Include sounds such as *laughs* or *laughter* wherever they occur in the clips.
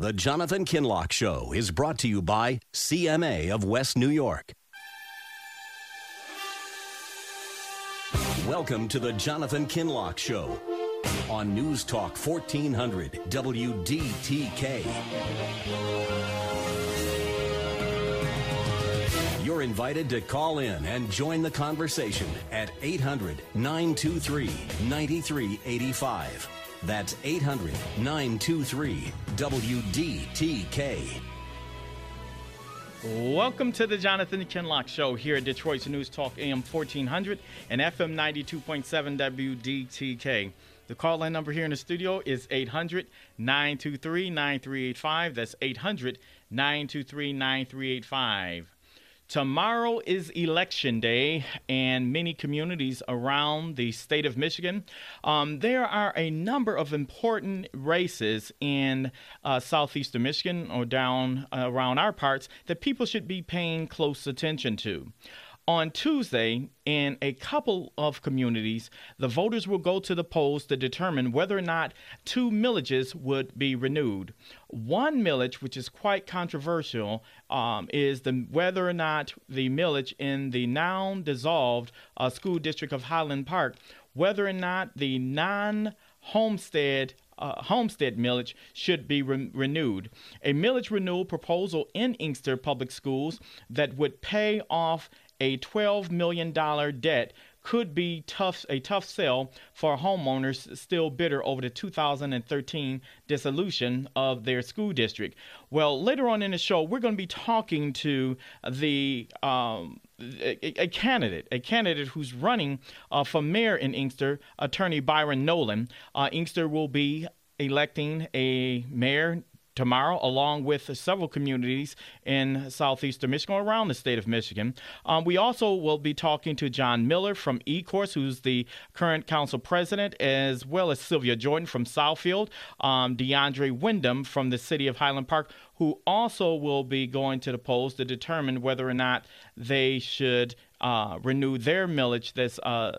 The Jonathan Kinloch Show is brought to you by CMA of West New York. Welcome to the Jonathan Kinloch Show on News Talk 1400 WDTK. You're invited to call in and join the conversation at 800 923 9385. That's 800 923 WDTK. Welcome to the Jonathan Kinloch Show here at Detroit's News Talk AM 1400 and FM 92.7 WDTK. The call in number here in the studio is 800 923 9385. That's 800 923 9385. Tomorrow is election day, and many communities around the state of Michigan. Um, there are a number of important races in uh, southeastern Michigan or down uh, around our parts that people should be paying close attention to. On Tuesday, in a couple of communities, the voters will go to the polls to determine whether or not two millages would be renewed. One millage, which is quite controversial, um, is the whether or not the millage in the now dissolved uh, school district of Highland Park, whether or not the non homestead uh, homestead millage should be re- renewed. A millage renewal proposal in Inkster Public Schools that would pay off a $12 million debt could be tough a tough sell for homeowners still bitter over the 2013 dissolution of their school district. Well, later on in the show, we're going to be talking to the um, a, a, candidate, a candidate who's running uh, for mayor in Inkster, Attorney Byron Nolan. Uh, Inkster will be electing a mayor tomorrow, along with several communities in southeastern Michigan, around the state of Michigan. Um, we also will be talking to John Miller from Ecorse, who's the current council president, as well as Sylvia Jordan from Southfield, um, DeAndre Windom from the city of Highland Park, who also will be going to the polls to determine whether or not they should uh, renew their millage that's uh,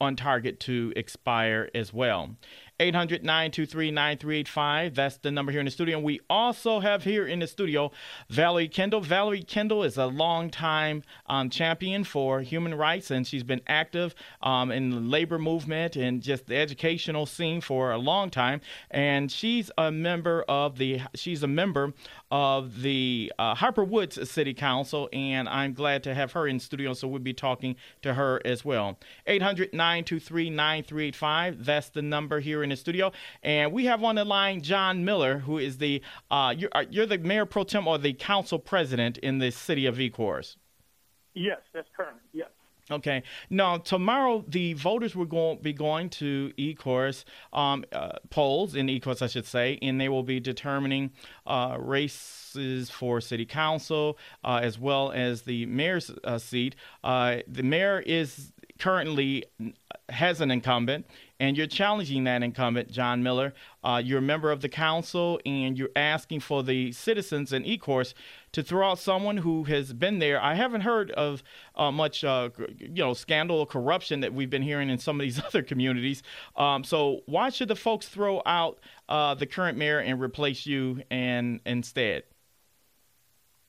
on target to expire as well. 800 923 9385. That's the number here in the studio. And we also have here in the studio Valerie Kindle. Valerie Kindle is a longtime um, champion for human rights, and she's been active um, in the labor movement and just the educational scene for a long time. And she's a member of the she's a member of the uh, Harper Woods City Council, and I'm glad to have her in studio. So we'll be talking to her as well. 800 923 9385. That's the number here in in the studio, and we have on the line John Miller, who is the uh, you're, uh, you're the mayor pro tem or the council president in the city of Ecorse. Yes, that's correct. Yes. Okay. Now, tomorrow the voters will go, be going to Ecorse um, uh, polls in Ecorse, I should say, and they will be determining uh, races for city council uh, as well as the mayor's uh, seat. Uh, the mayor is currently has an incumbent and you're challenging that incumbent, John Miller. Uh, you're a member of the council, and you're asking for the citizens in Ecorse to throw out someone who has been there. I haven't heard of uh, much, uh, you know, scandal or corruption that we've been hearing in some of these *laughs* other communities. Um, so why should the folks throw out uh, the current mayor and replace you and instead?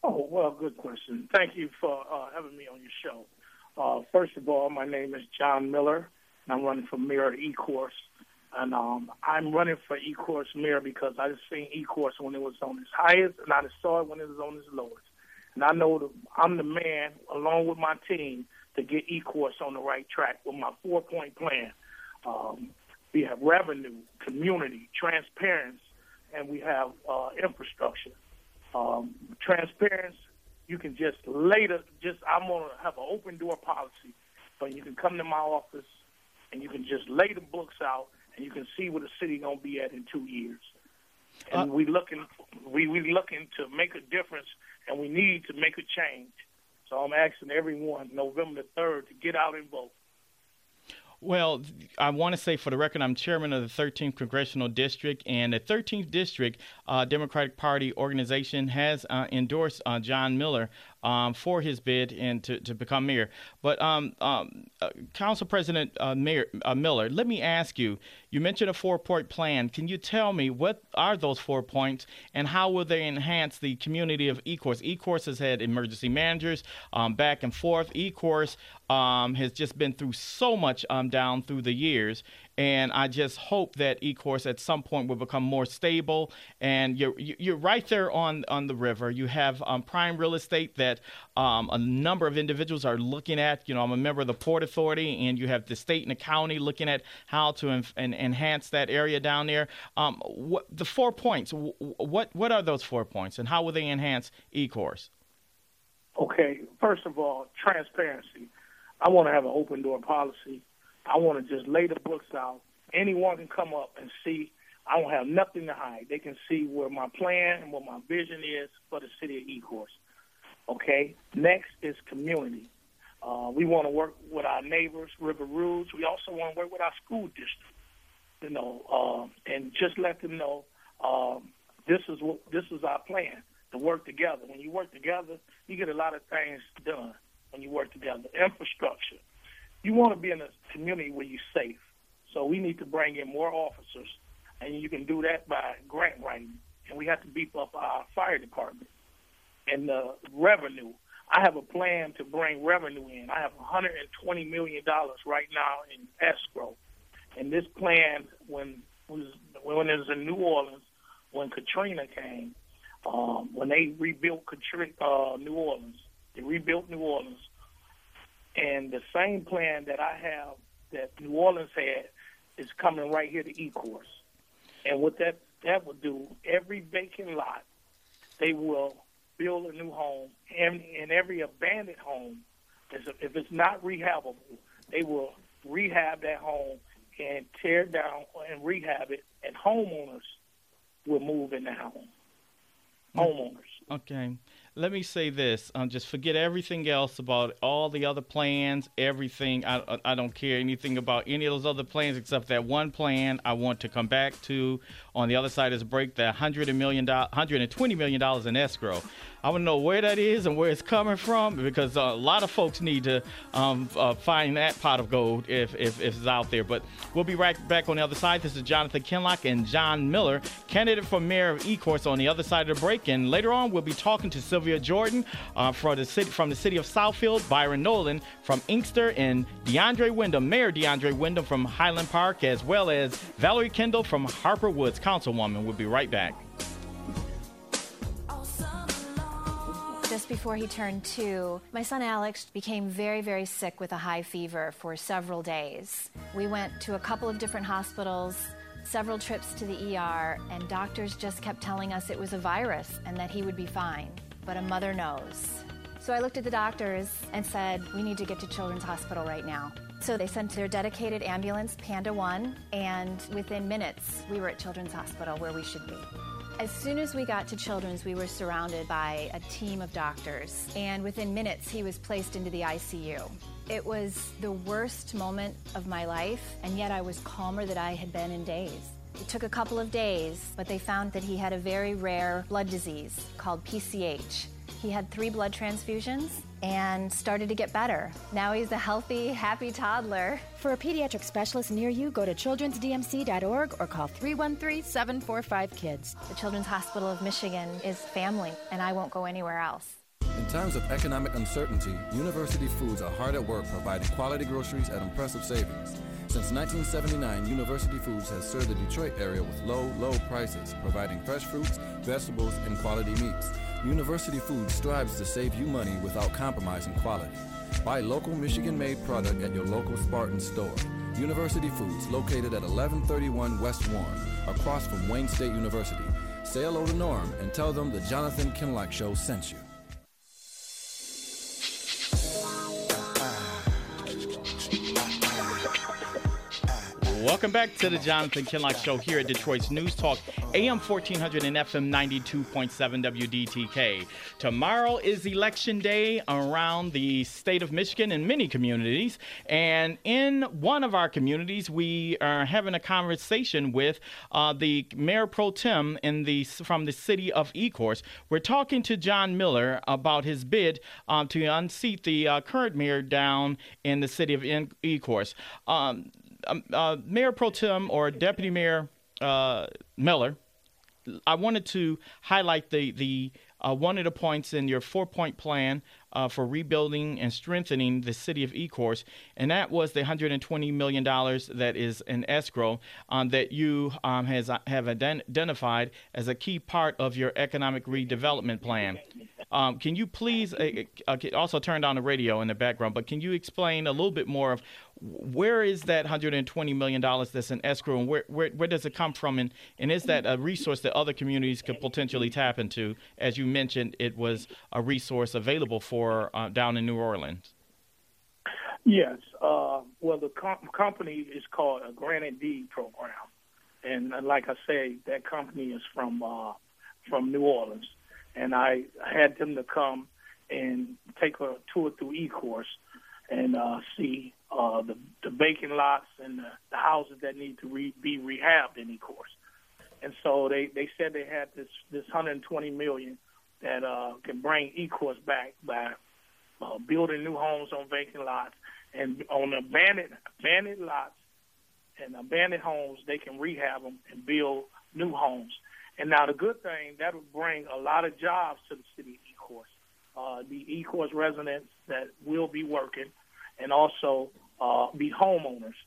Oh well, good question. Thank you for uh, having me on your show. Uh, first of all, my name is John Miller. And I'm running for mayor of Ecorse. And um, I'm running for Ecorse mayor because I just seen Ecorse when it was on its highest, and I saw it when it was on its lowest. And I know the, I'm the man, along with my team, to get Ecorse on the right track with my four-point plan. Um, we have revenue, community, transparency, and we have uh, infrastructure. Um, transparency, you can just later, just I'm gonna have an open door policy, but you can come to my office and you can just lay the books out and you can see where the city gonna be at in two years. and uh, we looking we we looking to make a difference, and we need to make a change. So I'm asking everyone November the third to get out and vote. Well, I want to say for the record, I'm chairman of the 13th Congressional District, and the 13th District uh, Democratic Party organization has uh, endorsed uh, John Miller um, for his bid and to, to become mayor. But um, um, uh, Council President uh, mayor, uh, Miller, let me ask you. You mentioned a four-point plan. Can you tell me what are those four points and how will they enhance the community of Ecorse? Ecorse has had emergency managers um, back and forth. Ecorse um, has just been through so much um, down through the years, and I just hope that Ecorse at some point will become more stable. And you're you're right there on on the river. You have um, prime real estate that um, a number of individuals are looking at. You know, I'm a member of the Port Authority, and you have the state and the county looking at how to and enhance that area down there. Um, what the four points? What what are those four points, and how will they enhance Ecorse? Okay, first of all, transparency. I want to have an open door policy I want to just lay the books out. Anyone can come up and see. I don't have nothing to hide. They can see where my plan and what my vision is for the city of Ecorse. Okay. Next is community. Uh, we want to work with our neighbors, River Rouge. We also want to work with our school district. You know, um, and just let them know um, this is what this is our plan to work together. When you work together, you get a lot of things done. When you work together, infrastructure you want to be in a community where you're safe. So we need to bring in more officers, and you can do that by grant writing. And we have to beef up our fire department and the revenue. I have a plan to bring revenue in. I have 120 million dollars right now in escrow, and this plan, when was when it was in New Orleans, when Katrina came, um, when they rebuilt Katrina, uh, New Orleans, they rebuilt New Orleans and the same plan that I have that New Orleans had is coming right here to Ecorse. And what that that will do, every vacant lot, they will build a new home, and in every abandoned home, if it's not rehabable, they will rehab that home and tear down and rehab it, and homeowners will move in the home. Mm. Homeowners. Okay let me say this: um, just forget everything else about all the other plans, everything. I I don't care anything about any of those other plans except that one plan I want to come back to on the other side is break. That hundred million dollars, hundred and twenty million dollars in escrow. I want to know where that is and where it's coming from because a lot of folks need to um, uh, find that pot of gold if, if, if, it's out there. But we'll be right back on the other side. This is Jonathan Kinloch and John Miller, candidate for mayor of Ecorse, on the other side of the break. And later on, we'll be talking to Sylvia Jordan uh, from, the city, from the city of Southfield, Byron Nolan from Inkster, and DeAndre Windom, Mayor DeAndre Windom from Highland Park, as well as Valerie Kindle from Harper Woods, Councilwoman. We'll be right back. Just before he turned two, my son Alex became very, very sick with a high fever for several days. We went to a couple of different hospitals, several trips to the ER, and doctors just kept telling us it was a virus and that he would be fine. But a mother knows. So I looked at the doctors and said, We need to get to Children's Hospital right now. So they sent their dedicated ambulance, Panda One, and within minutes, we were at Children's Hospital where we should be. As soon as we got to Children's, we were surrounded by a team of doctors, and within minutes, he was placed into the ICU. It was the worst moment of my life, and yet I was calmer than I had been in days. It took a couple of days, but they found that he had a very rare blood disease called PCH. He had three blood transfusions and started to get better. Now he's a healthy, happy toddler. For a pediatric specialist near you, go to childrensdmc.org or call 313 745 KIDS. The Children's Hospital of Michigan is family, and I won't go anywhere else. In times of economic uncertainty, University Foods are hard at work providing quality groceries at impressive savings. Since 1979, University Foods has served the Detroit area with low, low prices, providing fresh fruits, vegetables, and quality meats. University Foods strives to save you money without compromising quality. Buy local Michigan made product at your local Spartan store. University Foods, located at 1131 West Warren, across from Wayne State University. Say hello to Norm and tell them the Jonathan Kinloch Show sent you. Welcome back to the Jonathan Kinloch Show here at Detroit's News Talk, AM 1400 and FM 92.7 WDTK. Tomorrow is election day around the state of Michigan and many communities. And in one of our communities, we are having a conversation with uh, the Mayor Pro Tem in the, from the city of Ecorse. We're talking to John Miller about his bid um, to unseat the uh, current mayor down in the city of Ecorse. Um, uh, Mayor Pro Tem or Deputy Mayor uh, Miller, I wanted to highlight the the uh, one of the points in your four point plan uh, for rebuilding and strengthening the city of Ecorse, and that was the 120 million dollars that is in escrow um, that you um, has have identified as a key part of your economic redevelopment plan. Um, can you please uh, uh, also turn down the radio in the background? But can you explain a little bit more of where is that 120 million dollars that's in escrow, and where, where where does it come from, and and is that a resource that other communities could potentially tap into? As you mentioned, it was a resource available for uh, down in New Orleans. Yes. Uh, well, the com- company is called a Granite Deed Program, and like I say, that company is from uh, from New Orleans, and I had them to come and take a tour through Ecorse and uh, see uh, the, the vacant lots and the, the houses that need to re, be rehabbed in Ecorse. And so they, they said they had this this 120 million that uh, can bring Ecorse back by uh, building new homes on vacant lots and on abandoned abandoned lots and abandoned homes. They can rehab them and build new homes. And now the good thing that will bring a lot of jobs to the city of Ecorse. Uh, the Ecorse residents that will be working and also uh, be homeowners.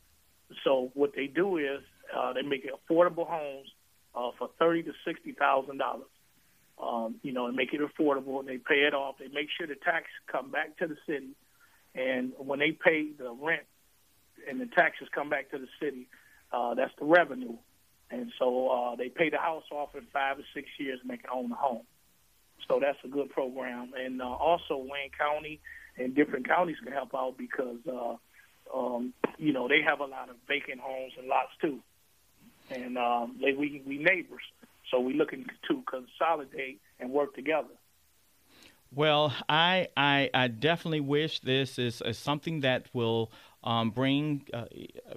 So what they do is uh, they make affordable homes uh, for thirty to sixty thousand dollars. Um, you know, and make it affordable, and they pay it off. They make sure the tax come back to the city, and when they pay the rent and the taxes come back to the city, uh, that's the revenue. And so uh, they pay the house off in five or six years and they can own the home. So that's a good program. And uh, also Wayne County and different counties can help out because uh, um, you know they have a lot of vacant homes and lots too, and um, they we we neighbors, so we're looking to consolidate and work together. Well, I, I, I definitely wish this is, is something that will um, bring uh,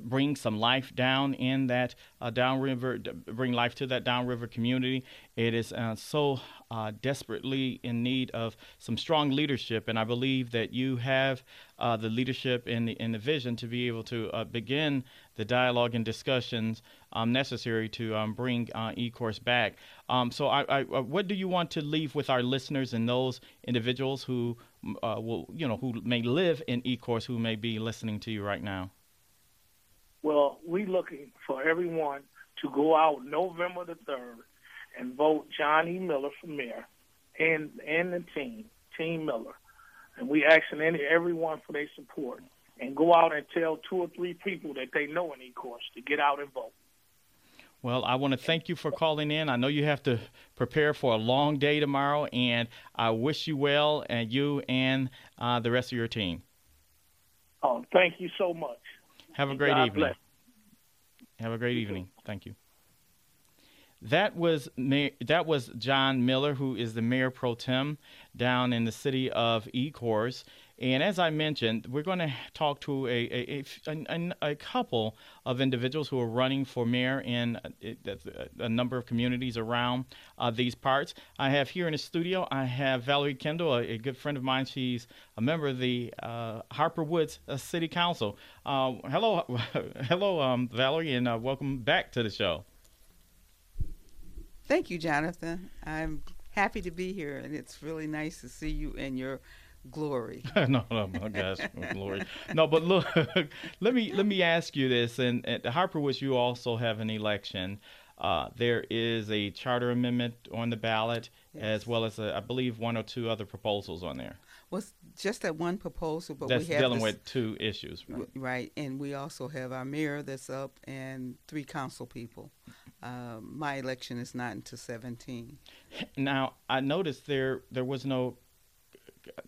bring some life down in that uh, downriver, bring life to that downriver community. It is uh, so uh, desperately in need of some strong leadership, and I believe that you have uh, the leadership and the, and the vision to be able to uh, begin the dialogue and discussions um, necessary to um, bring uh, Ecorse back. Um, so, I, I, what do you want to leave with our listeners and those individuals who uh, will, you know, who may live in Ecorse who may be listening to you right now? Well, we're looking for everyone to go out November the third and vote John E. Miller for mayor and and the team, Team Miller. And we asking any everyone for their support and go out and tell two or three people that they know in Ecorse to get out and vote. Well, I want to thank you for calling in. I know you have to prepare for a long day tomorrow, and I wish you well, and you and uh, the rest of your team. Oh, thank you so much. Have a great God evening. Bless. Have a great evening. Thank you. That was that was John Miller, who is the mayor pro tem down in the city of Ecorse. And as I mentioned, we're going to talk to a, a, a, a, couple of individuals who are running for mayor in a, a number of communities around uh, these parts. I have here in the studio, I have Valerie Kindle, a, good friend of mine. She's a member of the uh, Harper Woods uh, City Council. Uh, hello, *laughs* hello, um, Valerie, and uh, welcome back to the show. Thank you, Jonathan. I'm happy to be here, and it's really nice to see you and your glory. *laughs* no, no, my gosh, glory. No, but look, *laughs* let me let me ask you this. And at Harper Woods, you also have an election. Uh, there is a charter amendment on the ballot, yes. as well as a, I believe one or two other proposals on there. Well, just that one proposal, but that's we have dealing this, with two issues, right? Right, and we also have our mayor that's up and three council people. Um, my election is not until 17. Now, I noticed there there was no,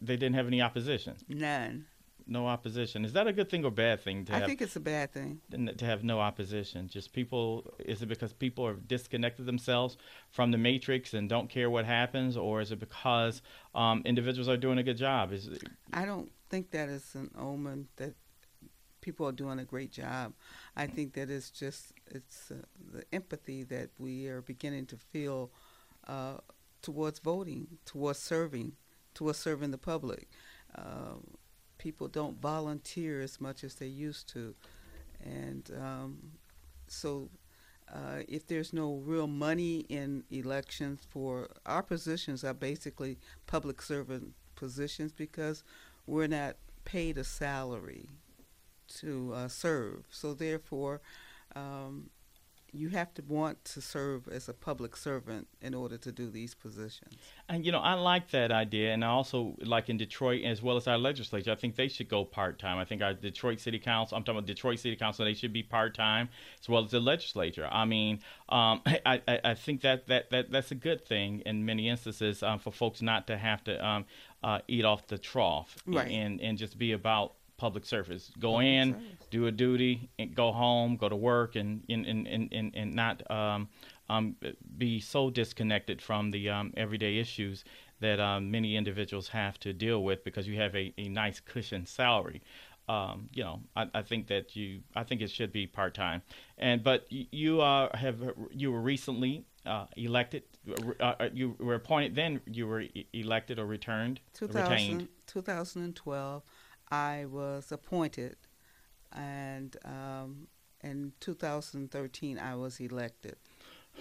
they didn't have any opposition. None. no opposition. Is that a good thing or bad thing? To I have, think it's a bad thing to have no opposition. Just people. Is it because people are disconnected themselves from the matrix and don't care what happens, or is it because um, individuals are doing a good job? Is it, I don't think that is an omen that people are doing a great job. I think that it's just it's uh, the empathy that we are beginning to feel uh, towards voting, towards serving, towards serving the public. Uh, people don't volunteer as much as they used to, and um, so. Uh, if there's no real money in elections for our positions are basically public servant positions because we're not paid a salary to uh, serve. So therefore, um, you have to want to serve as a public servant in order to do these positions. And you know, I like that idea, and I also like in Detroit as well as our legislature. I think they should go part time. I think our Detroit City Council. I'm talking about Detroit City Council. They should be part time as well as the legislature. I mean, um, *laughs* I, I, I, think that, that that that's a good thing in many instances um, for folks not to have to um, uh, eat off the trough right. and and just be about public service. Go public in, service. do a duty, and go home, go to work, and and and and, and not um, um, be so disconnected from the um, everyday issues that um, many individuals have to deal with because you have a, a nice cushion salary. Um, you know, I, I, think that you, I think it should be part time. And but you uh, have you were recently uh, elected. Uh, uh, you were appointed. Then you were e- elected or returned. 2000, retained. 2012. I was appointed, and um, in 2013 I was elected.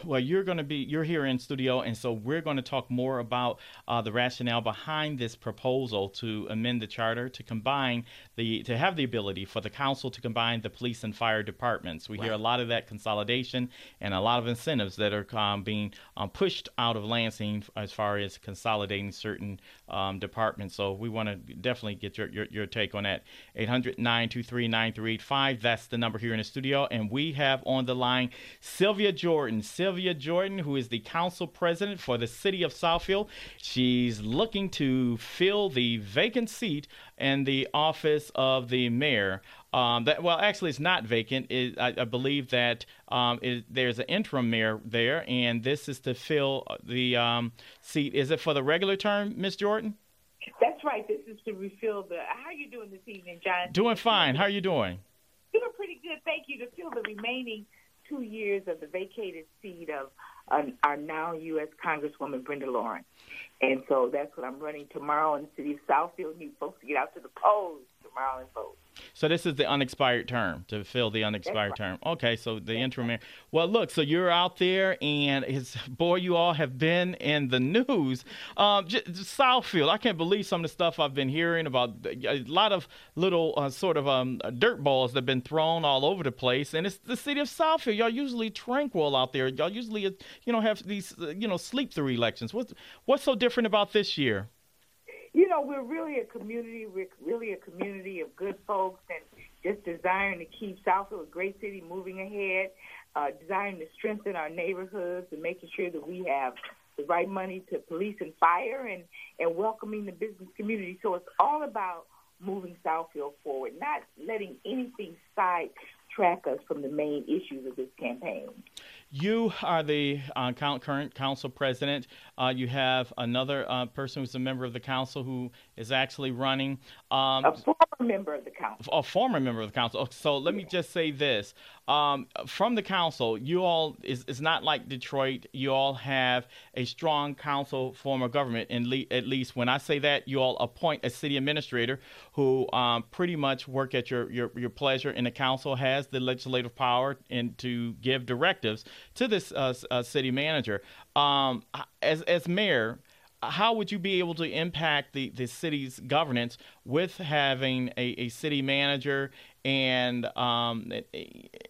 Well, you're going to be you're here in studio, and so we're going to talk more about uh, the rationale behind this proposal to amend the charter to combine the to have the ability for the council to combine the police and fire departments. We right. hear a lot of that consolidation and a lot of incentives that are um, being um, pushed out of Lansing as far as consolidating certain um, departments. So we want to definitely get your, your, your take on that. 800 923 9385. That's the number here in the studio, and we have on the line Sylvia Jordan. Sylvia Jordan, who is the council president for the city of Southfield. She's looking to fill the vacant seat in the office of the mayor. Um, that well, actually, it's not vacant. It, I, I, believe that um, it, there's an interim mayor there, and this is to fill the um, seat. Is it for the regular term, Miss Jordan? That's right. This is to refill the. How are you doing this evening, John? Doing fine. How are you doing? Doing pretty good. Thank you. To fill the remaining two years of the vacated seat of uh, our now U.S. Congresswoman Brenda Lawrence. And so that's what I'm running tomorrow in the city of Southfield. Need folks to get out to the polls tomorrow and vote. So this is the unexpired term to fill the unexpired right. term. Okay, so the interim. Right. Well, look, so you're out there, and it's boy, you all have been in the news. Um, just, Southfield, I can't believe some of the stuff I've been hearing about. A lot of little uh, sort of um, dirt balls that have been thrown all over the place, and it's the city of Southfield. Y'all usually tranquil out there. Y'all usually, you know, have these, uh, you know, sleep through elections. What's what's so different about this year? You know, we're really a community. We're really a community of good folks, and just desiring to keep Southfield a great city moving ahead. Uh, desiring to strengthen our neighborhoods and making sure that we have the right money to police and fire, and and welcoming the business community. So it's all about moving Southfield forward, not letting anything sidetrack us from the main issues of this campaign. You are the uh, current council president. Uh, you have another uh, person who's a member of the council who is actually running. Um, a former member of the council. A former member of the council. So let me just say this: um, from the council, you all is it's not like Detroit. You all have a strong council form of government. And le- at least when I say that, you all appoint a city administrator who um, pretty much work at your, your your pleasure. And the council has the legislative power and to give directives to this uh, uh, city manager. Um, as as mayor, how would you be able to impact the, the city's governance with having a, a city manager and um,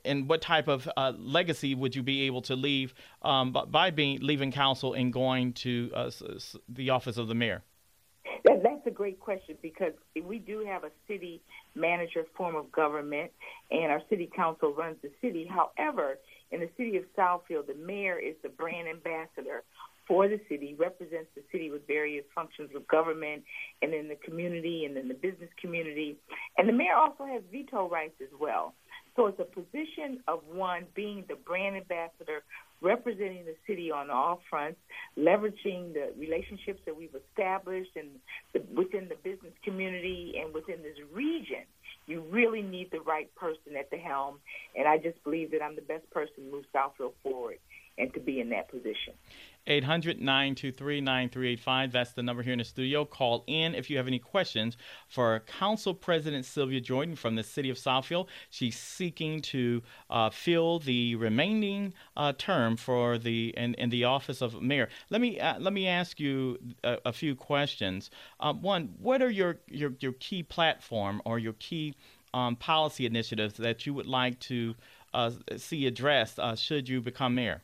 and what type of uh, legacy would you be able to leave um, by being leaving council and going to uh, the office of the mayor? That's a great question because we do have a city manager form of government, and our city council runs the city. However, in the city of Southfield, the mayor is the brand ambassador for the city, represents the city with various functions of government and in the community and in the business community. And the mayor also has veto rights as well. So it's a position of one being the brand ambassador, representing the city on all fronts, leveraging the relationships that we've established and within the business community and within this region. You really need the right person at the helm, and I just believe that I'm the best person to move Southfield forward and to be in that position. 800 923 9385. That's the number here in the studio. Call in if you have any questions for Council President Sylvia Jordan from the City of Southfield. She's seeking to uh, fill the remaining uh, term for the in, in, the office of mayor. Let me uh, let me ask you a, a few questions. Um, one, what are your, your, your key platform or your key um, policy initiatives that you would like to uh, see addressed uh, should you become mayor?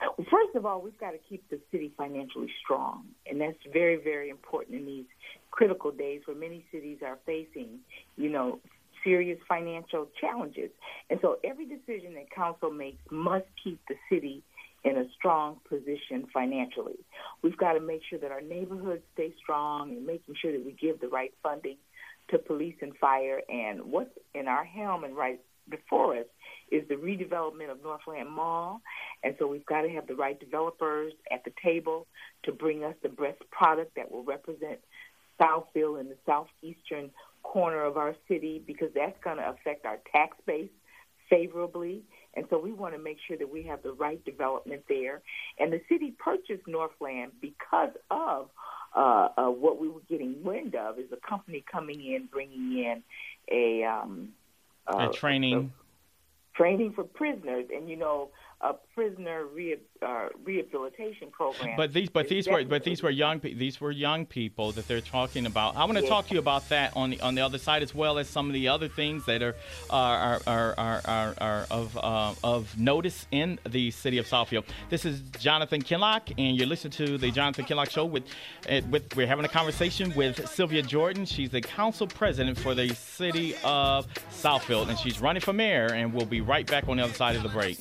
First of all, we've got to keep the city financially strong, and that's very, very important in these critical days where many cities are facing, you know, serious financial challenges. And so every decision that council makes must keep the city in a strong position financially. We've got to make sure that our neighborhoods stay strong and making sure that we give the right funding to police and fire. And what's in our helm and right before us is the redevelopment of Northland Mall. And so we've got to have the right developers at the table to bring us the best product that will represent Southfield in the southeastern corner of our city because that's going to affect our tax base favorably. And so we want to make sure that we have the right development there. And the city purchased Northland because of uh, uh, what we were getting wind of is a company coming in, bringing in a um, uh, training. training for prisoners, and you know, a prisoner re- uh, rehabilitation program. But these, but these were, but these were young, these were young people that they're talking about. I want to yes. talk to you about that on the on the other side as well as some of the other things that are are are are, are, are of uh, of notice in the city of Southfield. This is Jonathan Kinloch, and you're listening to the Jonathan Kinloch Show. With uh, with we're having a conversation with Sylvia Jordan. She's the council president for the city of Southfield, and she's running for mayor. And we'll be right back on the other side of the break.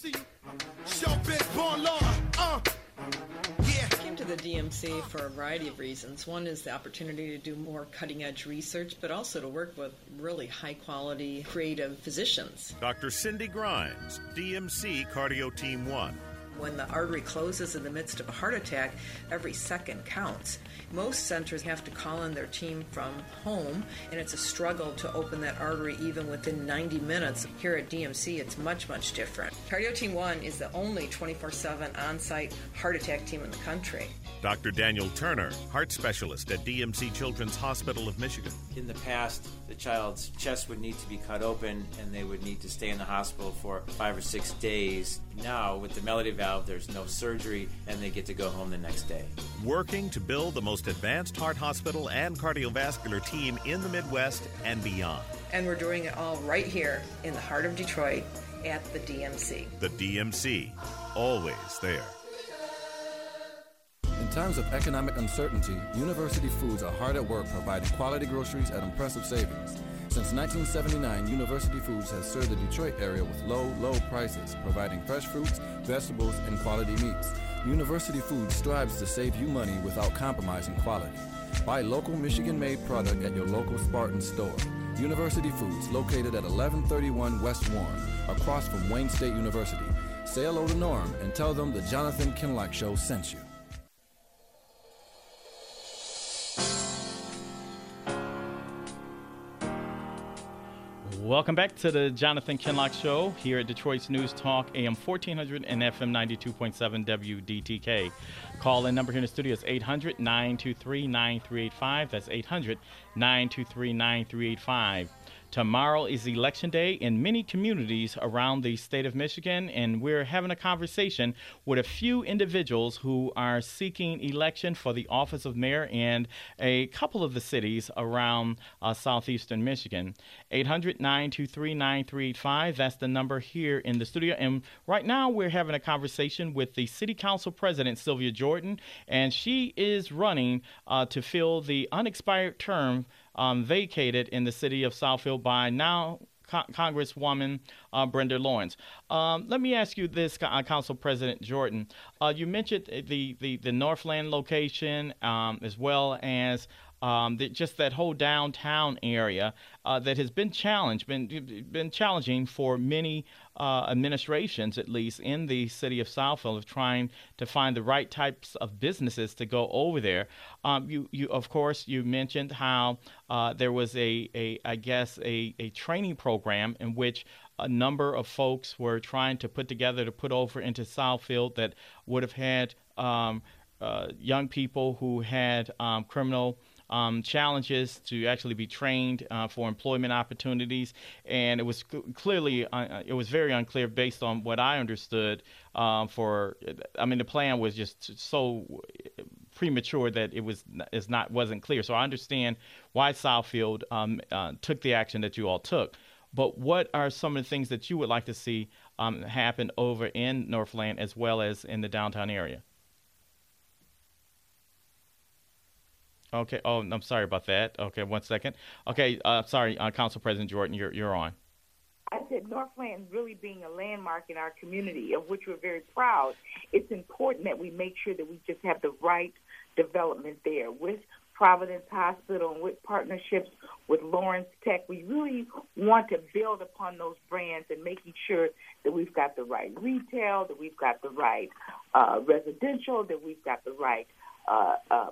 The DMC for a variety of reasons. One is the opportunity to do more cutting edge research, but also to work with really high quality, creative physicians. Dr. Cindy Grines, DMC Cardio Team 1. When the artery closes in the midst of a heart attack, every second counts. Most centers have to call in their team from home, and it's a struggle to open that artery even within 90 minutes. Here at DMC, it's much, much different. Cardio Team 1 is the only 24 7 on site heart attack team in the country. Dr. Daniel Turner, heart specialist at DMC Children's Hospital of Michigan. In the past, the child's chest would need to be cut open and they would need to stay in the hospital for five or six days. Now, with the Melody valve, there's no surgery and they get to go home the next day. Working to build the most advanced heart hospital and cardiovascular team in the Midwest and beyond. And we're doing it all right here in the heart of Detroit at the DMC. The DMC, always there. In times of economic uncertainty, University Foods are hard at work providing quality groceries at impressive savings. Since 1979, University Foods has served the Detroit area with low, low prices, providing fresh fruits, vegetables, and quality meats. University Foods strives to save you money without compromising quality. Buy local Michigan made product at your local Spartan store. University Foods, located at 1131 West Warren, across from Wayne State University. Say hello to Norm and tell them the Jonathan Kinloch Show sent you. Welcome back to the Jonathan Kinloch Show here at Detroit's News Talk, AM 1400 and FM 92.7 WDTK. Call in number here in the studio is 800 923 9385. That's 800 923 9385. Tomorrow is Election Day in many communities around the state of Michigan, and we're having a conversation with a few individuals who are seeking election for the office of mayor in a couple of the cities around uh, southeastern Michigan. 800 923 9385, that's the number here in the studio. And right now, we're having a conversation with the City Council President, Sylvia Jordan, and she is running uh, to fill the unexpired term um, vacated in the city of Southfield by now Con- Congresswoman uh, Brenda Lawrence. Um, let me ask you this, uh, Council President Jordan. Uh, you mentioned the, the, the Northland location um, as well as um, the, just that whole downtown area uh, that has been challenged, been been challenging for many uh, administrations, at least in the city of Southfield, of trying to find the right types of businesses to go over there. Um, you, you, of course, you mentioned how uh, there was a, a, I guess, a, a training program in which a number of folks were trying to put together to put over into Southfield that would have had um, uh, young people who had um, criminal um, challenges to actually be trained uh, for employment opportunities, and it was clearly uh, uh, it was very unclear based on what I understood. Um, for I mean, the plan was just so premature that it was is not wasn't clear. So I understand why Southfield um, uh, took the action that you all took. But what are some of the things that you would like to see um, happen over in Northland as well as in the downtown area? Okay. Oh, I'm sorry about that. Okay, one second. Okay, uh, sorry, uh, Council President Jordan, you're you're on. I said Northland really being a landmark in our community, of which we're very proud. It's important that we make sure that we just have the right development there with Providence Hospital and with partnerships with Lawrence Tech. We really want to build upon those brands and making sure that we've got the right retail, that we've got the right uh, residential, that we've got the right uh, uh,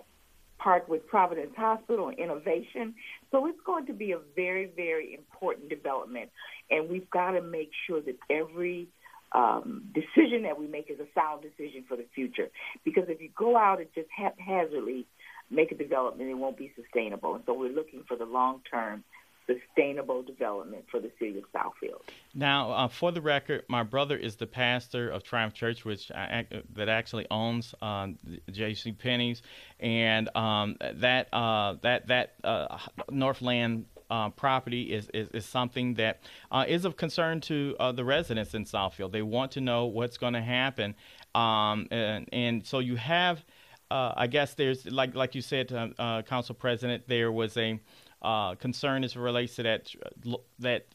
part with Providence Hospital innovation. So it's going to be a very, very important development. And we've got to make sure that every um, decision that we make is a sound decision for the future. Because if you go out and just haphazardly make a development, it won't be sustainable. And so we're looking for the long term sustainable development for the city of Southfield. Now, uh, for the record, my brother is the pastor of Triumph Church, which I, that actually owns um, J.C. Penney's, and um, that uh, that that uh, Northland. Uh, property is, is, is, something that uh, is of concern to uh, the residents in Southfield. They want to know what's going to happen, um, and, and, so you have, I guess there's like like you said, Council President, there was a uh, concern as it relates to that that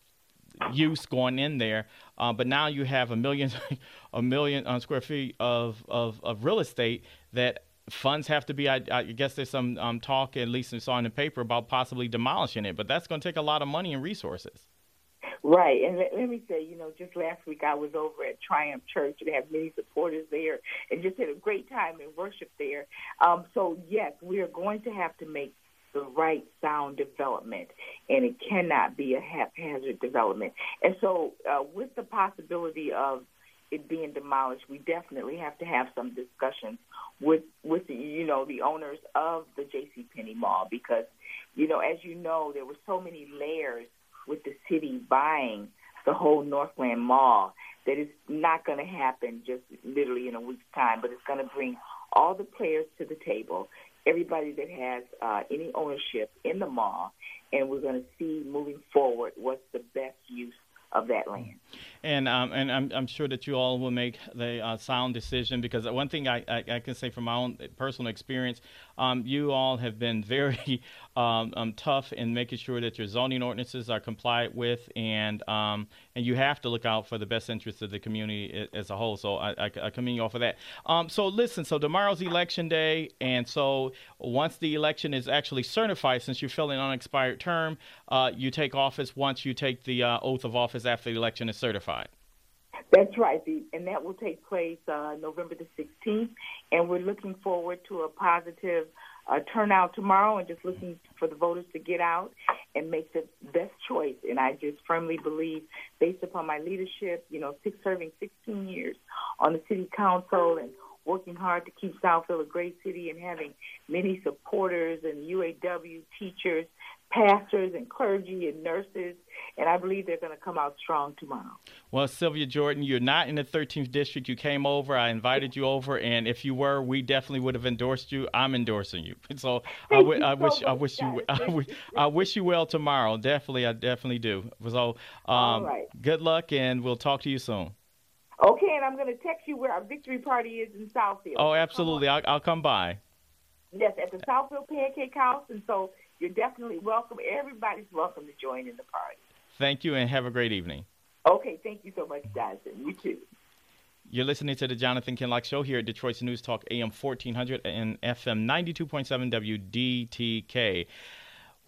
use going in there. Uh, but now you have a million *laughs* a million uh, square feet of, of, of real estate that funds have to be. I, I guess there's some um, talk, at least I saw in the paper, about possibly demolishing it. But that's going to take a lot of money and resources. Right, and let, let, me say, you know, just last week I was over at Triumph Church and have many supporters there, and just had a great time in worship there. Um, so yes, we are going to have to make the right sound development, and it cannot be a haphazard development. And so, uh, with the possibility of it being demolished, we definitely have to have some discussions with with the, you know the owners of the J.C. Penney Mall because you know as you know there were so many layers with the city buying the whole Northland Mall that it's not going to happen just literally in a week's time, but it's going to bring all the players to the table everybody that has uh, any ownership in the mall, and we're going to see moving forward what's the best use of that land. And um, and I'm, I'm sure that you all will make the uh, sound decision because one thing I, I, I, can say from my own personal experience, um, you all have been very *laughs* um, um, tough in making sure that your zoning ordinances are complied with, and um, and you have to look out for the best interests of the community as a whole. So I, I, I commend you all for that. Um, so listen, so tomorrow's election day, and so once the election is actually certified, since you're filling an unexpired term, uh, you take office once you take the uh, oath of office after the election is certified. That's right, and that will take place uh, November the 16th, and we're looking forward to a positive uh, turnout tomorrow and just looking for the voters to get out and make the best choice. And I just firmly believe, based upon my leadership, you know, six, serving 16 years on the city council and working hard to keep Southfield a great city and having many supporters and UAW teachers pastors and clergy and nurses, and I believe they're going to come out strong tomorrow. Well, Sylvia Jordan, you're not in the 13th district. You came over. I invited you over, and if you were, we definitely would have endorsed you. I'm endorsing you. *laughs* So I, w- I wish I wish you *laughs* I, wish, I wish you well tomorrow. Definitely, I definitely do. So um, right. good luck, and we'll talk to you soon. Okay, and I'm going to text you where our victory party is in Southfield. Oh, absolutely. I'll, I'll come by. Yes, at the Southfield Pancake House, and so you're definitely welcome. Everybody's welcome to join in the party. Thank you, and have a great evening. Okay, thank you so much, Jonathan. You too. You're listening to the Jonathan Kinloch Show here at Detroit's News Talk AM 1400 and FM 92.7 WDTK.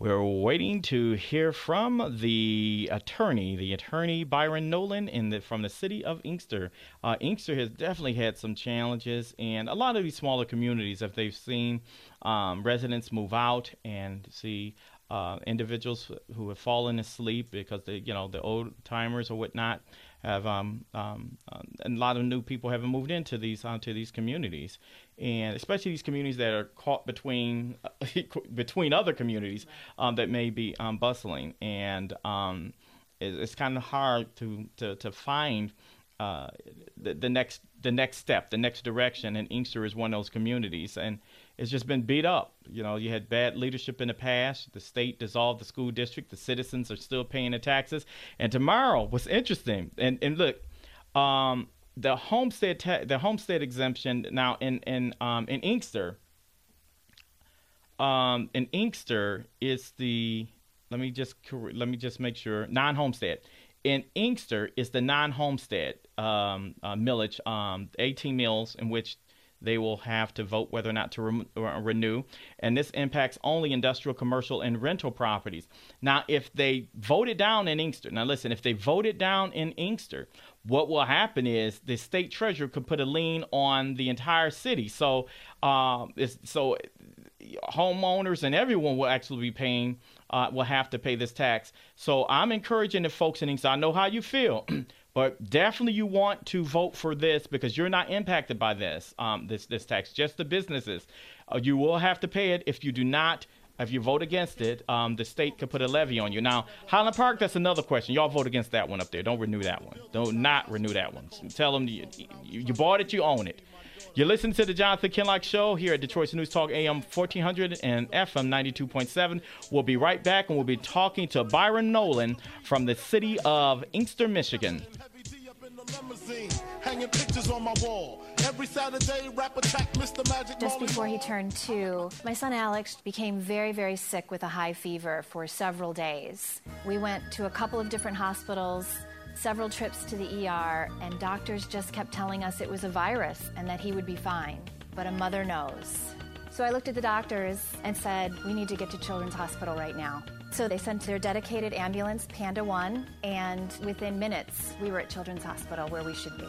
We're waiting to hear from the attorney, the attorney Byron Nolan in the, from the city of Inkster. Uh, Inkster has definitely had some challenges, and a lot of these smaller communities, if they've seen um, residents move out and see uh, individuals who have fallen asleep because they, you know, the old timers or whatnot have um, um, uh, a lot of new people haven't moved into these onto uh, these communities, and especially these communities that are caught between *laughs* between other communities um, that may be um, bustling, and um, it, it's kind of hard to to, to find uh, the, the next the next step, the next direction, and Inkster is one of those communities, and it's just been beat up. You know, you had bad leadership in the past. The state dissolved the school district. The citizens are still paying the taxes. And tomorrow, what's interesting, and and look, um, the homestead ta- the homestead exemption now in in um, in Inkster. Um, in Inkster is the let me just let me just make sure non-homestead in Inkster is the non-homestead um, uh, millage, um, 18 mills in which they will have to vote whether or not to re- uh, renew. And this impacts only industrial, commercial, and rental properties. Now, if they vote it down in Inkster, now listen, if they vote it down in Inkster, what will happen is the state treasurer could put a lien on the entire city. So, uh, so homeowners and everyone will actually be paying, uh, will have to pay this tax. So I'm encouraging the folks in Inkster. I know how you feel. *clears throat* But definitely, you want to vote for this because you're not impacted by this um, this this tax. Just the businesses, uh, you will have to pay it if you do not. If you vote against it, um, the state could put a levy on you. Now, Highland Park, that's another question. Y'all vote against that one up there. Don't renew that one. Don't not renew that one. Tell them you, you, you bought it, you own it. You're listening to the Jonathan Kinloch Show here at Detroit's News Talk AM 1400 and FM 92.7. We'll be right back and we'll be talking to Byron Nolan from the city of Inkster, Michigan Just before he turned two, my son Alex became very, very sick with a high fever for several days. We went to a couple of different hospitals, several trips to the ER, and doctors just kept telling us it was a virus and that he would be fine. But a mother knows. So I looked at the doctors and said, We need to get to Children's Hospital right now. So they sent their dedicated ambulance, Panda One, and within minutes, we were at Children's Hospital where we should be.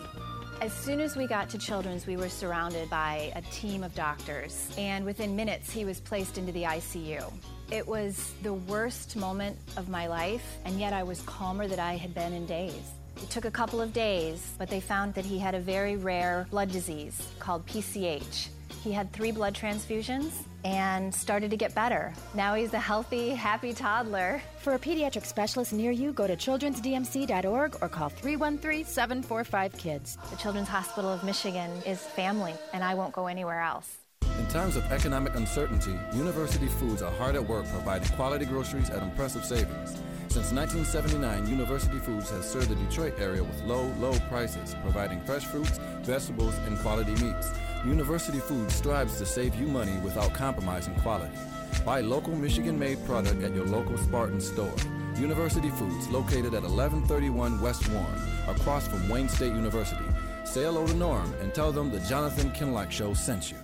As soon as we got to Children's, we were surrounded by a team of doctors, and within minutes, he was placed into the ICU. It was the worst moment of my life, and yet I was calmer than I had been in days. It took a couple of days, but they found that he had a very rare blood disease called PCH. He had three blood transfusions and started to get better. Now he's a healthy, happy toddler. For a pediatric specialist near you, go to childrensdmc.org or call 313 745 KIDS. The Children's Hospital of Michigan is family, and I won't go anywhere else. In times of economic uncertainty, University Foods are hard at work providing quality groceries at impressive savings. Since 1979, University Foods has served the Detroit area with low, low prices, providing fresh fruits, vegetables, and quality meats. University Foods strives to save you money without compromising quality. Buy local Michigan made product at your local Spartan store. University Foods, located at 1131 West Warren, across from Wayne State University. Say hello to Norm and tell them the Jonathan Kinloch Show sent you.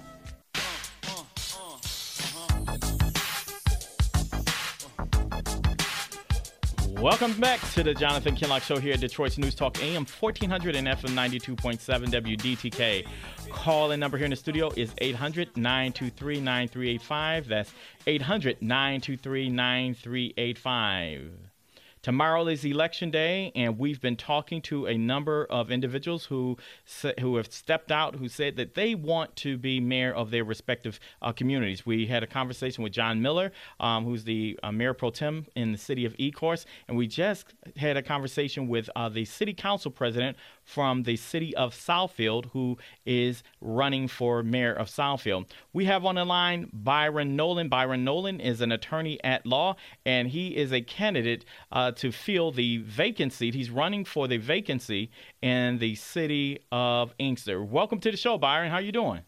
Welcome back to the Jonathan Kinloch Show here at Detroit's News Talk AM 1400 and FM 92.7 WDTK. Call in number here in the studio is 800 923 9385. That's 800 923 9385. Tomorrow is election day, and we've been talking to a number of individuals who who have stepped out, who said that they want to be mayor of their respective uh, communities. We had a conversation with John Miller, um, who's the uh, mayor pro tem in the city of Ecorse, and we just had a conversation with uh, the city council president from the city of Southfield, who is running for mayor of Southfield. We have on the line Byron Nolan. Byron Nolan is an attorney at law, and he is a candidate uh, to fill the vacancy. He's running for the vacancy in the city of Inkster. Welcome to the show, Byron. How are you doing?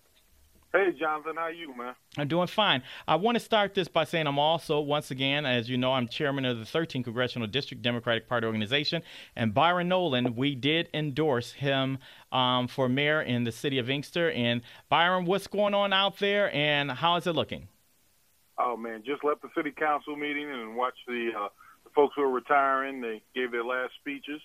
Hey, Jonathan, how you, man? I'm doing fine. I want to start this by saying I'm also, once again, as you know, I'm chairman of the 13th Congressional District Democratic Party organization. And Byron Nolan, we did endorse him um, for mayor in the city of Inkster. And Byron, what's going on out there and how is it looking? Oh, man, just left the city council meeting and watched the, uh, the folks who are retiring. They gave their last speeches.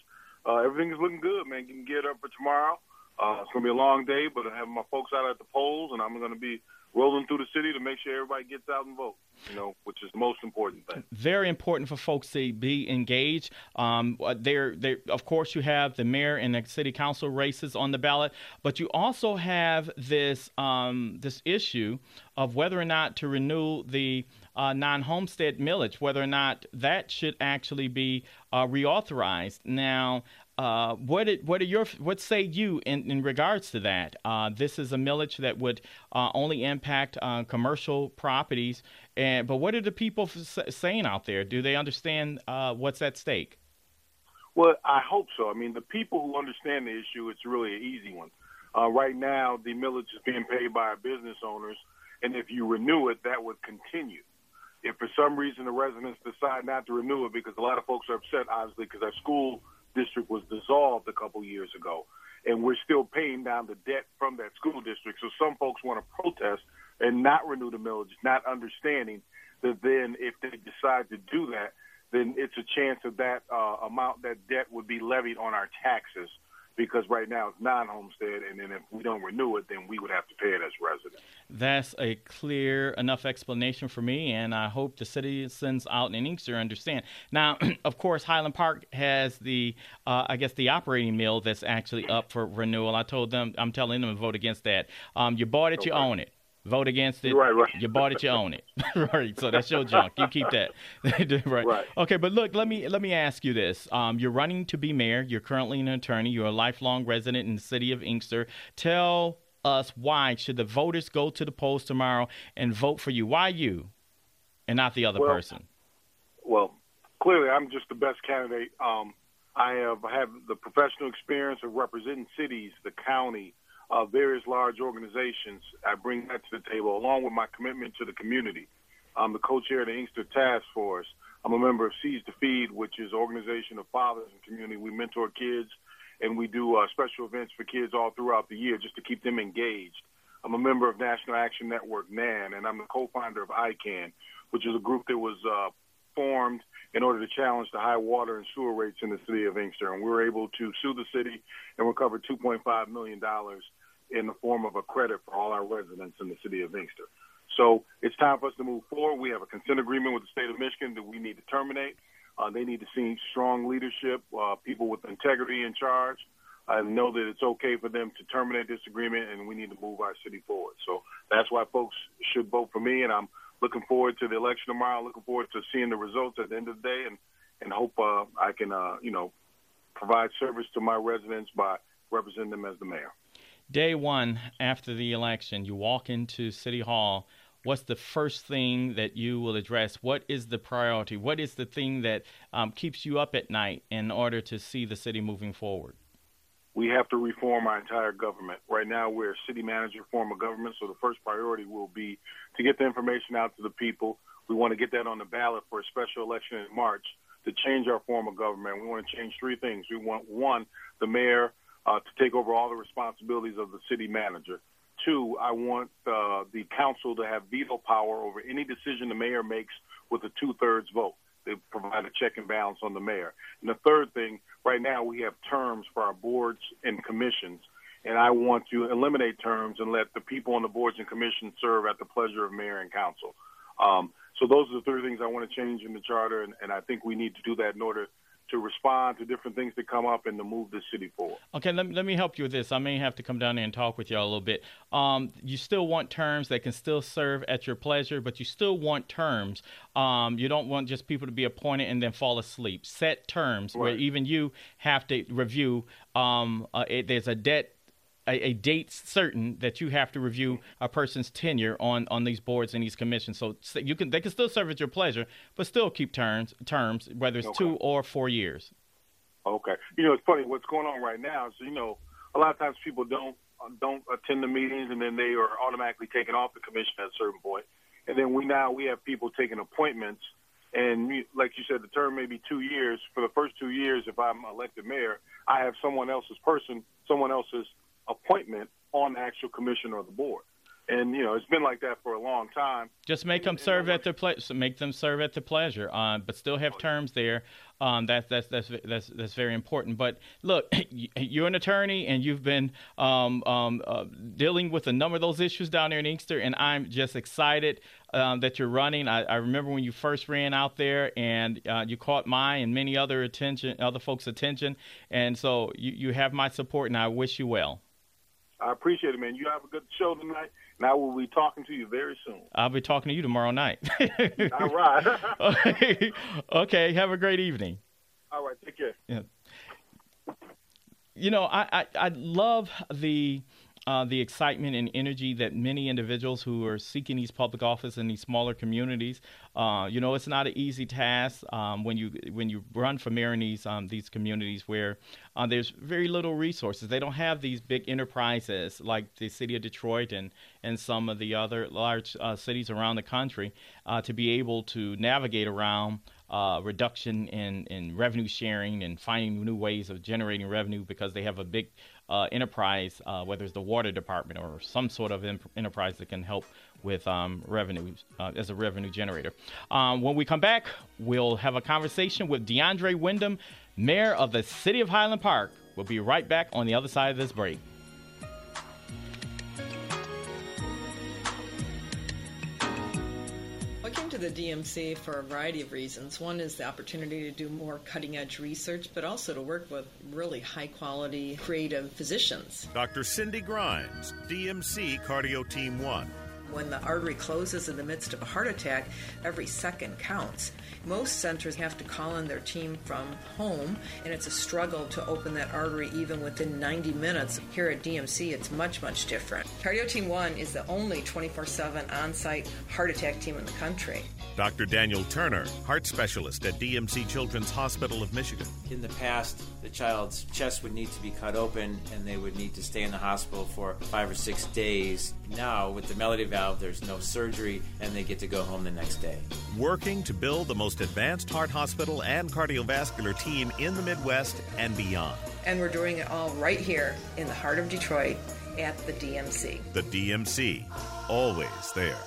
Uh, everything is looking good, man. Getting geared up for tomorrow. Uh, it's going to be a long day, but I have my folks out at the polls, and I'm going to be rolling through the city to make sure everybody gets out and vote. You know, which is the most important thing. Very important for folks to be engaged. Um, there, there. Of course, you have the mayor and the city council races on the ballot, but you also have this um, this issue of whether or not to renew the uh, non-homestead millage, whether or not that should actually be uh, reauthorized. Now, uh, what it, what are your what say you in, in regards to that? Uh, this is a millage that would uh, only impact uh, commercial properties, and but what are the people f- saying out there? Do they understand uh, what's at stake? Well, I hope so. I mean, the people who understand the issue, it's really an easy one. Right now, the millage is being paid by business owners, and if you renew it, that would continue. If for some reason the residents decide not to renew it, because a lot of folks are upset, obviously, because our school district was dissolved a couple years ago, and we're still paying down the debt from that school district. So some folks want to protest and not renew the millage, not understanding that then if they decide to do that, then it's a chance of that uh, amount, that debt would be levied on our taxes because right now it's non-homestead, and then if we don't renew it, then we would have to pay it as residents. That's a clear enough explanation for me, and I hope the citizens out in Inkster understand. Now, *clears throat* of course, Highland Park has the, uh, I guess, the operating mill that's actually up for renewal. I told them, I'm telling them to vote against that. Um, you bought it, okay. you own it vote against it. Right, right. You bought it, you own it. *laughs* right. So that's your junk. You keep that. *laughs* right. right. Okay, but look, let me let me ask you this. Um, you're running to be mayor. You're currently an attorney. You're a lifelong resident in the city of Inkster. Tell us why should the voters go to the polls tomorrow and vote for you? Why you, and not the other well, person? Well, clearly, I'm just the best candidate. Um, I have have the professional experience of representing cities, the county uh, various large organizations. I bring that to the table along with my commitment to the community. I'm the co-chair of the Inkster Task Force. I'm a member of Seeds to Feed, which is an organization of fathers and community. We mentor kids and we do uh, special events for kids all throughout the year just to keep them engaged. I'm a member of National Action Network, NAN, and I'm the co-founder of ICANN, which is a group that was uh, formed in order to challenge the high water and sewer rates in the city of Inkster. And we were able to sue the city and recover $2.5 million in the form of a credit for all our residents in the city of Inkster. So it's time for us to move forward. We have a consent agreement with the state of Michigan that we need to terminate. Uh, they need to see strong leadership, uh, people with integrity in charge. I know that it's okay for them to terminate this agreement, and we need to move our city forward. So that's why folks should vote for me, and I'm looking forward to the election tomorrow. Looking forward to seeing the results at the end of the day, and and hope uh, I can, uh, you know, provide service to my residents by representing them as the mayor day one after the election, you walk into City Hall. What's the first thing that you will address? What is the priority? What is the thing that um, keeps you up at night in order to see the city moving forward? We have to reform our entire government. Right now, we're a city manager form of government, so the first priority will be to get the information out to the people. We want to get that on the ballot for a special election in March to change our form of government. We want to change three things. We want one, the mayor uh, to take over all the responsibilities of the city manager. Two, I want uh, the council to have veto power over any decision the mayor makes with a two-thirds vote. They provide a check and balance on the mayor. And the third thing, right now we have terms for our boards and commissions, and I want to eliminate terms and let the people on the boards and commissions serve at the pleasure of mayor and council. Um, so those are the three things I want to change in the charter, and, and I think we need to do that in order to respond to different things that come up and to move the city forward. Okay, let me, let me help you with this. I may have to come down there and talk with y'all a little bit. Um, you still want terms that can still serve at your pleasure, but you still want terms. Um, you don't want just people to be appointed and then fall asleep. Set terms right. where even you have to review. Um, uh, it, there's a debt a, a, date certain that you have to review a person's tenure on, on these boards and these commissions. So you can they can still serve at your pleasure, but still keep terms terms whether it's okay. two or four years. Okay. You know, it's funny what's going on right now. So you know, a lot of times people don't uh, don't attend the meetings, and then they are automatically taken off the commission at a certain point. And then we now we have people taking appointments, and like you said, the term may be two years. For the first two years, if I'm elected mayor, I have someone else's person, someone else's appointment on the actual commission or the board and you know it's been like that for a long time. Just make them serve at their pleasure. Make them serve at their pleasure, uh, but still have terms there. Um, that's that's that's that's that's very important. But look, *laughs* you're an attorney, and you've been um, um, uh, dealing with a number of those issues down there in Inkster, and I'm just excited um, that you're running. I, I, remember when you first ran out there, and uh, you caught my and many other attention, other folks' attention, and so you, you have my support, and I wish you well. I appreciate it, man. You have a good show tonight. Now we'll be talking to you very soon. I'll be talking to you tomorrow night. *laughs* All right. okay. *laughs* okay. Have a great evening. All right. Take care. Yeah. You know, I, I, I love the uh, the excitement and energy that many individuals who are seeking these public office in these smaller communities. Uh, you know, it's not an easy task um, when you when you run for mayor in these um, these communities where uh, there's very little resources. They don't have these big enterprises like the city of Detroit and and some of the other large uh, cities around the country uh, to be able to navigate around. Uh, reduction in, in revenue sharing and finding new ways of generating revenue because they have a big uh, enterprise, uh, whether it's the water department or some sort of imp- enterprise that can help with um, revenue uh, as a revenue generator. Um, when we come back, we'll have a conversation with DeAndre Windom, mayor of the city of Highland Park. We'll be right back on the other side of this break. The DMC for a variety of reasons. One is the opportunity to do more cutting edge research, but also to work with really high quality, creative physicians. Dr. Cindy Grines, DMC Cardio Team 1. When the artery closes in the midst of a heart attack, every second counts. Most centers have to call in their team from home, and it's a struggle to open that artery even within 90 minutes. Here at DMC, it's much, much different. Cardio Team 1 is the only 24 7 on site heart attack team in the country. Dr. Daniel Turner, heart specialist at DMC Children's Hospital of Michigan. In the past, the child's chest would need to be cut open and they would need to stay in the hospital for five or six days. Now, with the Melody valve, there's no surgery and they get to go home the next day. Working to build the most advanced heart hospital and cardiovascular team in the Midwest and beyond. And we're doing it all right here in the heart of Detroit at the DMC. The DMC, always there.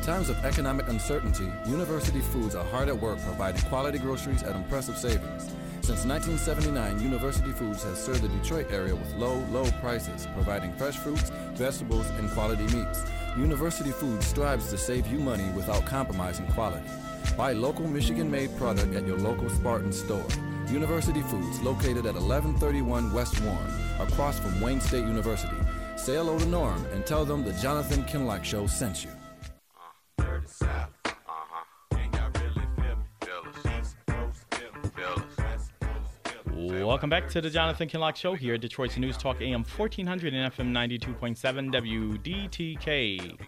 In times of economic uncertainty, University Foods are hard at work providing quality groceries at impressive savings. Since 1979, University Foods has served the Detroit area with low, low prices, providing fresh fruits, vegetables, and quality meats. University Foods strives to save you money without compromising quality. Buy local Michigan made product at your local Spartan store. University Foods, located at 1131 West Warren, across from Wayne State University. Say hello to Norm and tell them the Jonathan Kinloch Show sent you. Welcome back to the Jonathan Kinloch Show here at Detroit's News Talk AM 1400 and FM 92.7 WDTK.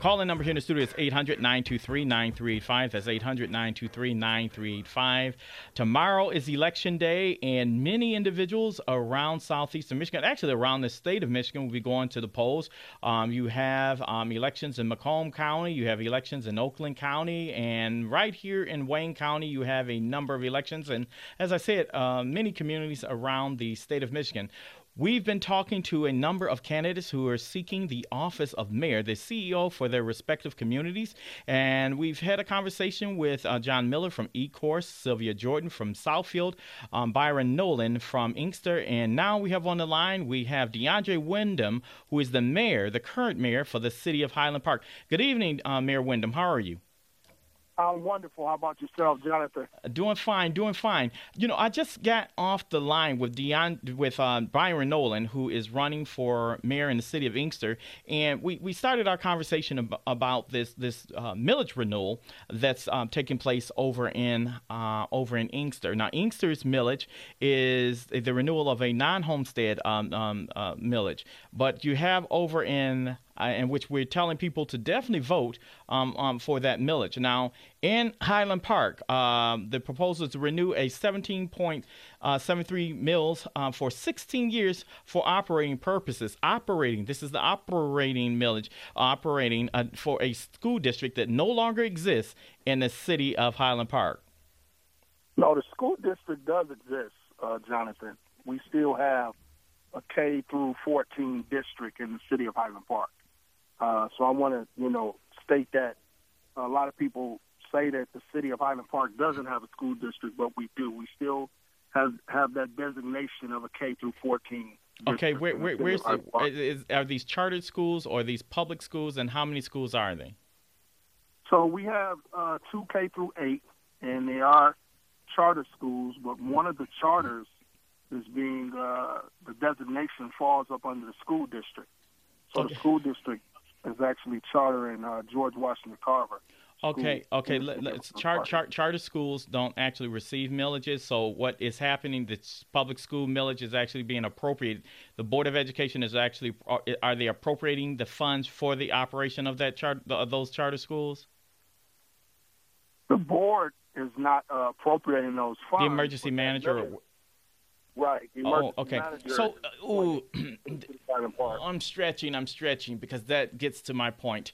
Call in number here in the studio is 800 923 9385. That's 800 923 9385. Tomorrow is election day, and many individuals around southeastern Michigan, actually around the state of Michigan, will be going to the polls. Um, you have um, elections in Macomb County, you have elections in Oakland County, and right here in Wayne County, you have a number of elections. And as I said, uh, many communities around the state of Michigan. We've been talking to a number of candidates who are seeking the office of mayor, the CEO for their respective communities. And we've had a conversation with uh, John Miller from Ecorse, Sylvia Jordan from Southfield, um, Byron Nolan from Inkster. And now we have on the line, we have DeAndre Windom, who is the mayor, the current mayor for the city of Highland Park. Good evening, uh, Mayor Windom. How are you? I'm wonderful. How about yourself, Jonathan? Doing fine, doing fine. You know, I just got off the line with Dion, with uh, Byron Nolan, who is running for mayor in the city of Inkster, and we, we started our conversation ab- about this this uh, millage renewal that's um, taking place over in uh, over in Inkster. Now, Inkster's millage is the renewal of a non-homestead um, um, uh, millage, but you have over in uh, in which we're telling people to definitely vote um, um, for that millage. Now, in Highland Park, um, the proposal is to renew a 17.73 uh, mills uh, for 16 years for operating purposes. Operating, this is the operating millage, operating uh, for a school district that no longer exists in the city of Highland Park. No, the school district does exist, uh, Jonathan. We still have a K through 14 district in the city of Highland Park. Uh, so I want to, you know, state that a lot of people say that the city of Highland Park doesn't have a school district, but we do. We still have have that designation of a K through 14. Okay, where, where, where's the, is, are these chartered schools or these public schools, and how many schools are they? So we have uh, two K through eight, and they are charter schools. But one of the charters is being uh, the designation falls up under the school district. So okay. the school district is actually chartering uh, George Washington Carver. Okay, okay. Let, char, charter schools don't actually receive millages. So what is happening? The public school millage is actually being appropriated. The Board of Education is actually uh, are they appropriating the funds for the operation of that chart of those charter schools? The board is not uh, appropriating those funds. The emergency manager. Right. oh, okay. So, uh, ooh, *clears throat* I'm stretching. I'm stretching because that gets to my point.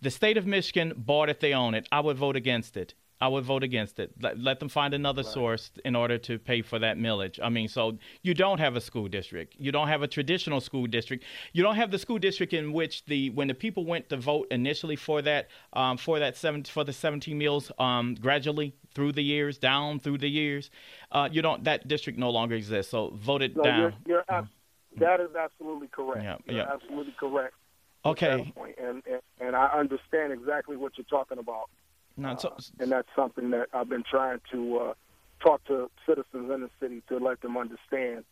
The state of Michigan bought it. They own it. I would vote against it. I would vote against it. Let, let them find another right. source in order to pay for that millage. I mean, so you don't have a school district. You don't have a traditional school district. You don't have the school district in which the when the people went to vote initially for that um, for that seven for the 17 mills um, gradually through the years down through the years. Uh, you don't that district no longer exists. So vote it no, down. You're, you're ab- that is absolutely correct. Yeah, you're yeah. absolutely correct. Okay. And, and and I understand exactly what you're talking about. No, so, uh, and that's something that I've been trying to uh, talk to citizens in the city to let them understand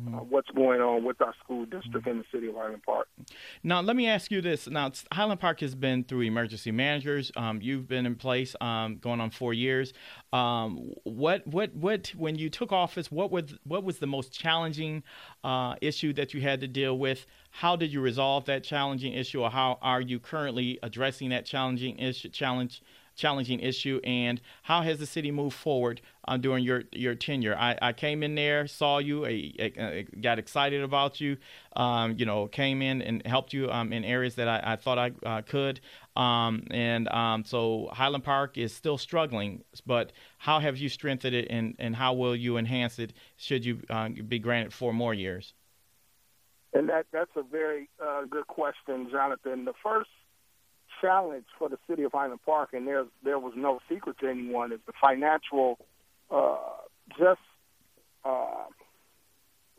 mm-hmm. uh, what's going on with our school district mm-hmm. in the city of Highland Park. Now, let me ask you this. Now, Highland Park has been through emergency managers. Um, you've been in place um, going on four years. Um, what, what, what? When you took office, what was what was the most challenging uh, issue that you had to deal with? How did you resolve that challenging issue, or how are you currently addressing that challenging issue? Challenge challenging issue, and how has the city moved forward uh, during your your tenure? I, I came in there, saw you, I, I got excited about you, um, you know, came in and helped you um, in areas that I, I thought I uh, could, um, and um, so Highland Park is still struggling. But how have you strengthened it, and, and how will you enhance it? Should you uh, be granted four more years? And that that's a very uh, good question, Jonathan. The first challenge for the city of Highland Park, and there there was no secret to anyone, is the financial, uh, just uh,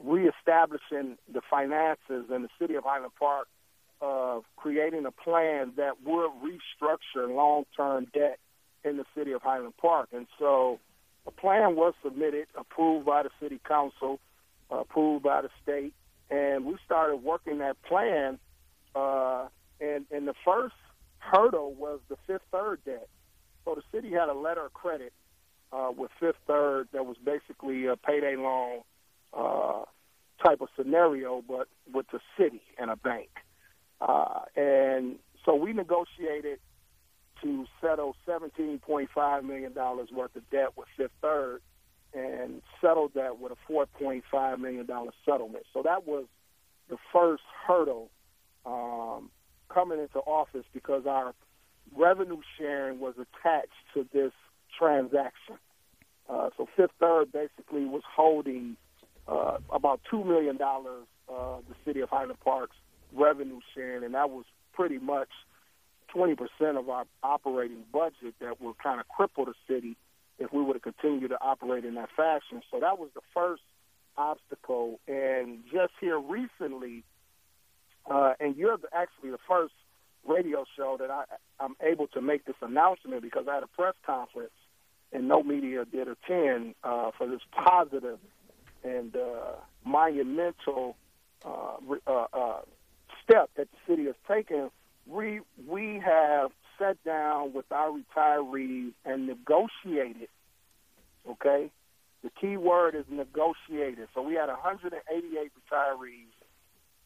reestablishing the finances in the city of Highland Park of creating a plan that would restructure long-term debt in the city of Highland Park. And so a plan was submitted, approved by the city council, approved by the state, and we started working that plan. Uh, and, and the first hurdle was the Fifth Third debt. So the city had a letter of credit uh, with Fifth Third that was basically a payday loan uh, type of scenario, but with the city and a bank. Uh, and so we negotiated to settle $17.5 million worth of debt with Fifth Third and settled that with a $4.5 million settlement. So that was the first hurdle um, coming into office because our revenue sharing was attached to this transaction. Uh, so Fifth Third basically was holding uh, about two million dollars uh, the city of Highland Park's revenue sharing, and that was pretty much 20% of our operating budget that would kind of cripple the city if we were to continue to operate in that fashion. So that was the first obstacle. And just here recently, uh, and you're actually the first radio show that I, I'm able to make this announcement because I had a press conference and no media did attend uh, for this positive and uh, monumental uh, uh, uh, step that the city has taken. We we have sat down with our retirees and negotiated. Okay, the key word is negotiated. So we had 188 retirees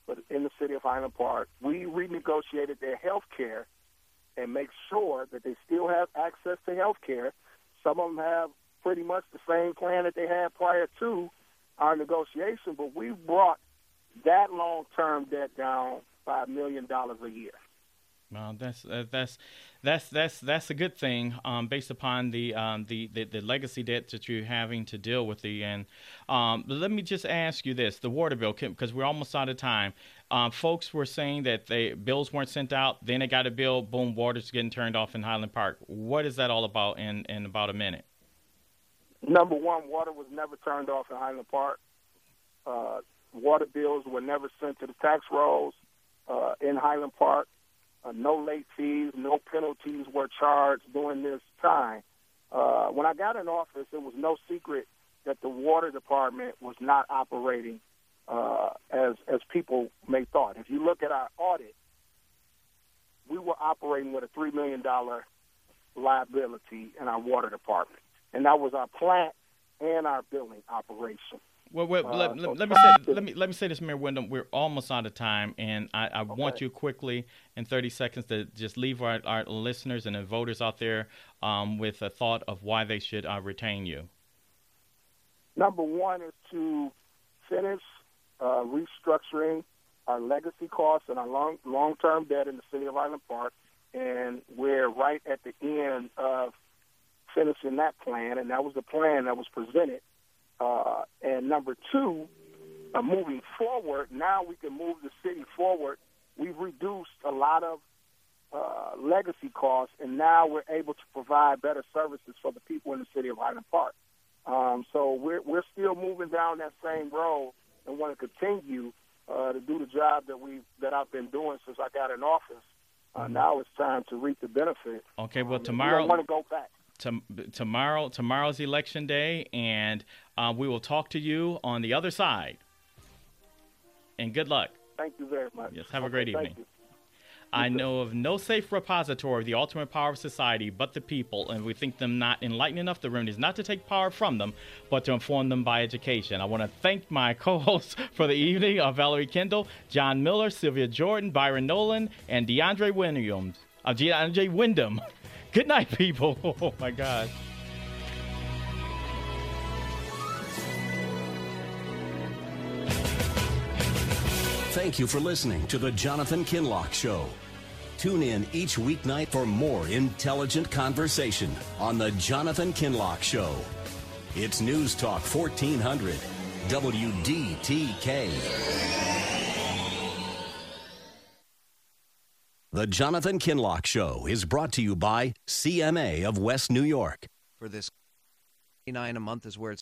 but in the city of Highland Park, we renegotiated their health care and make sure that they still have access to health care. Some of them have pretty much the same plan that they had prior to our negotiation, but we brought that long-term debt down by a million dollars a year. Well, that's uh, that's that's that's that's a good thing, um, based upon the, um, the, the the legacy debt that you're having to deal with. The and um, let me just ask you this: the water bill, because we're almost out of time. Um, folks were saying that they bills weren't sent out, then they got a bill, boom, water's getting turned off in Highland Park. What is that all about? In in about a minute. Number one, water was never turned off in Highland Park. Uh, water bills were never sent to the tax rolls uh, in Highland Park. Uh, no late fees, no penalties were charged during this time. Uh, when I got in office, it was no secret that the water department was not operating uh, as as people may thought. If you look at our audit, we were operating with a three million dollar liability in our water department, and that was our plant and our billing operation. Well, well uh, let, let, let, me say let me let me say this, Mayor Windom. We're almost out of time, and I, I okay. want you quickly in 30 seconds to just leave our, our listeners and the voters out there um, with a thought of why they should uh, retain you. Number one is to finish uh, restructuring our legacy costs and our long long term debt in the city of Island Park, and we're right at the end of finishing that plan, and that was the plan that was presented uh, and number two, uh, moving forward, now we can move the city forward. We've reduced a lot of uh, legacy costs, and now we're able to provide better services for the people in the city of Highland Park. Um, so we're we're still moving down that same road and want to continue uh, to do the job that we that I've been doing since I got in office. Uh, now it's time to reap the benefit. Okay, well tomorrow um, we want to go back tomorrow tomorrow's election day, and uh, we will talk to you on the other side. And good luck. Thank you very much. Yes, have a great evening. I know of no safe repository of the ultimate power of society but the people, and we think them not enlightened enough. The remedy is not to take power from them, but to inform them by education. I want to thank my *laughs* co-hosts for the evening of Valerie Kendall, John Miller, Sylvia Jordan, Byron Nolan, and DeAndre Williams. Uh, DeAndre Windom. *laughs* Good night, people. *laughs* Oh my God. Thank you for listening to The Jonathan Kinloch Show. Tune in each weeknight for more intelligent conversation on The Jonathan Kinloch Show. It's News Talk 1400, WDTK. The Jonathan Kinloch Show is brought to you by CMA of West New York. For this, 99 a month is where it's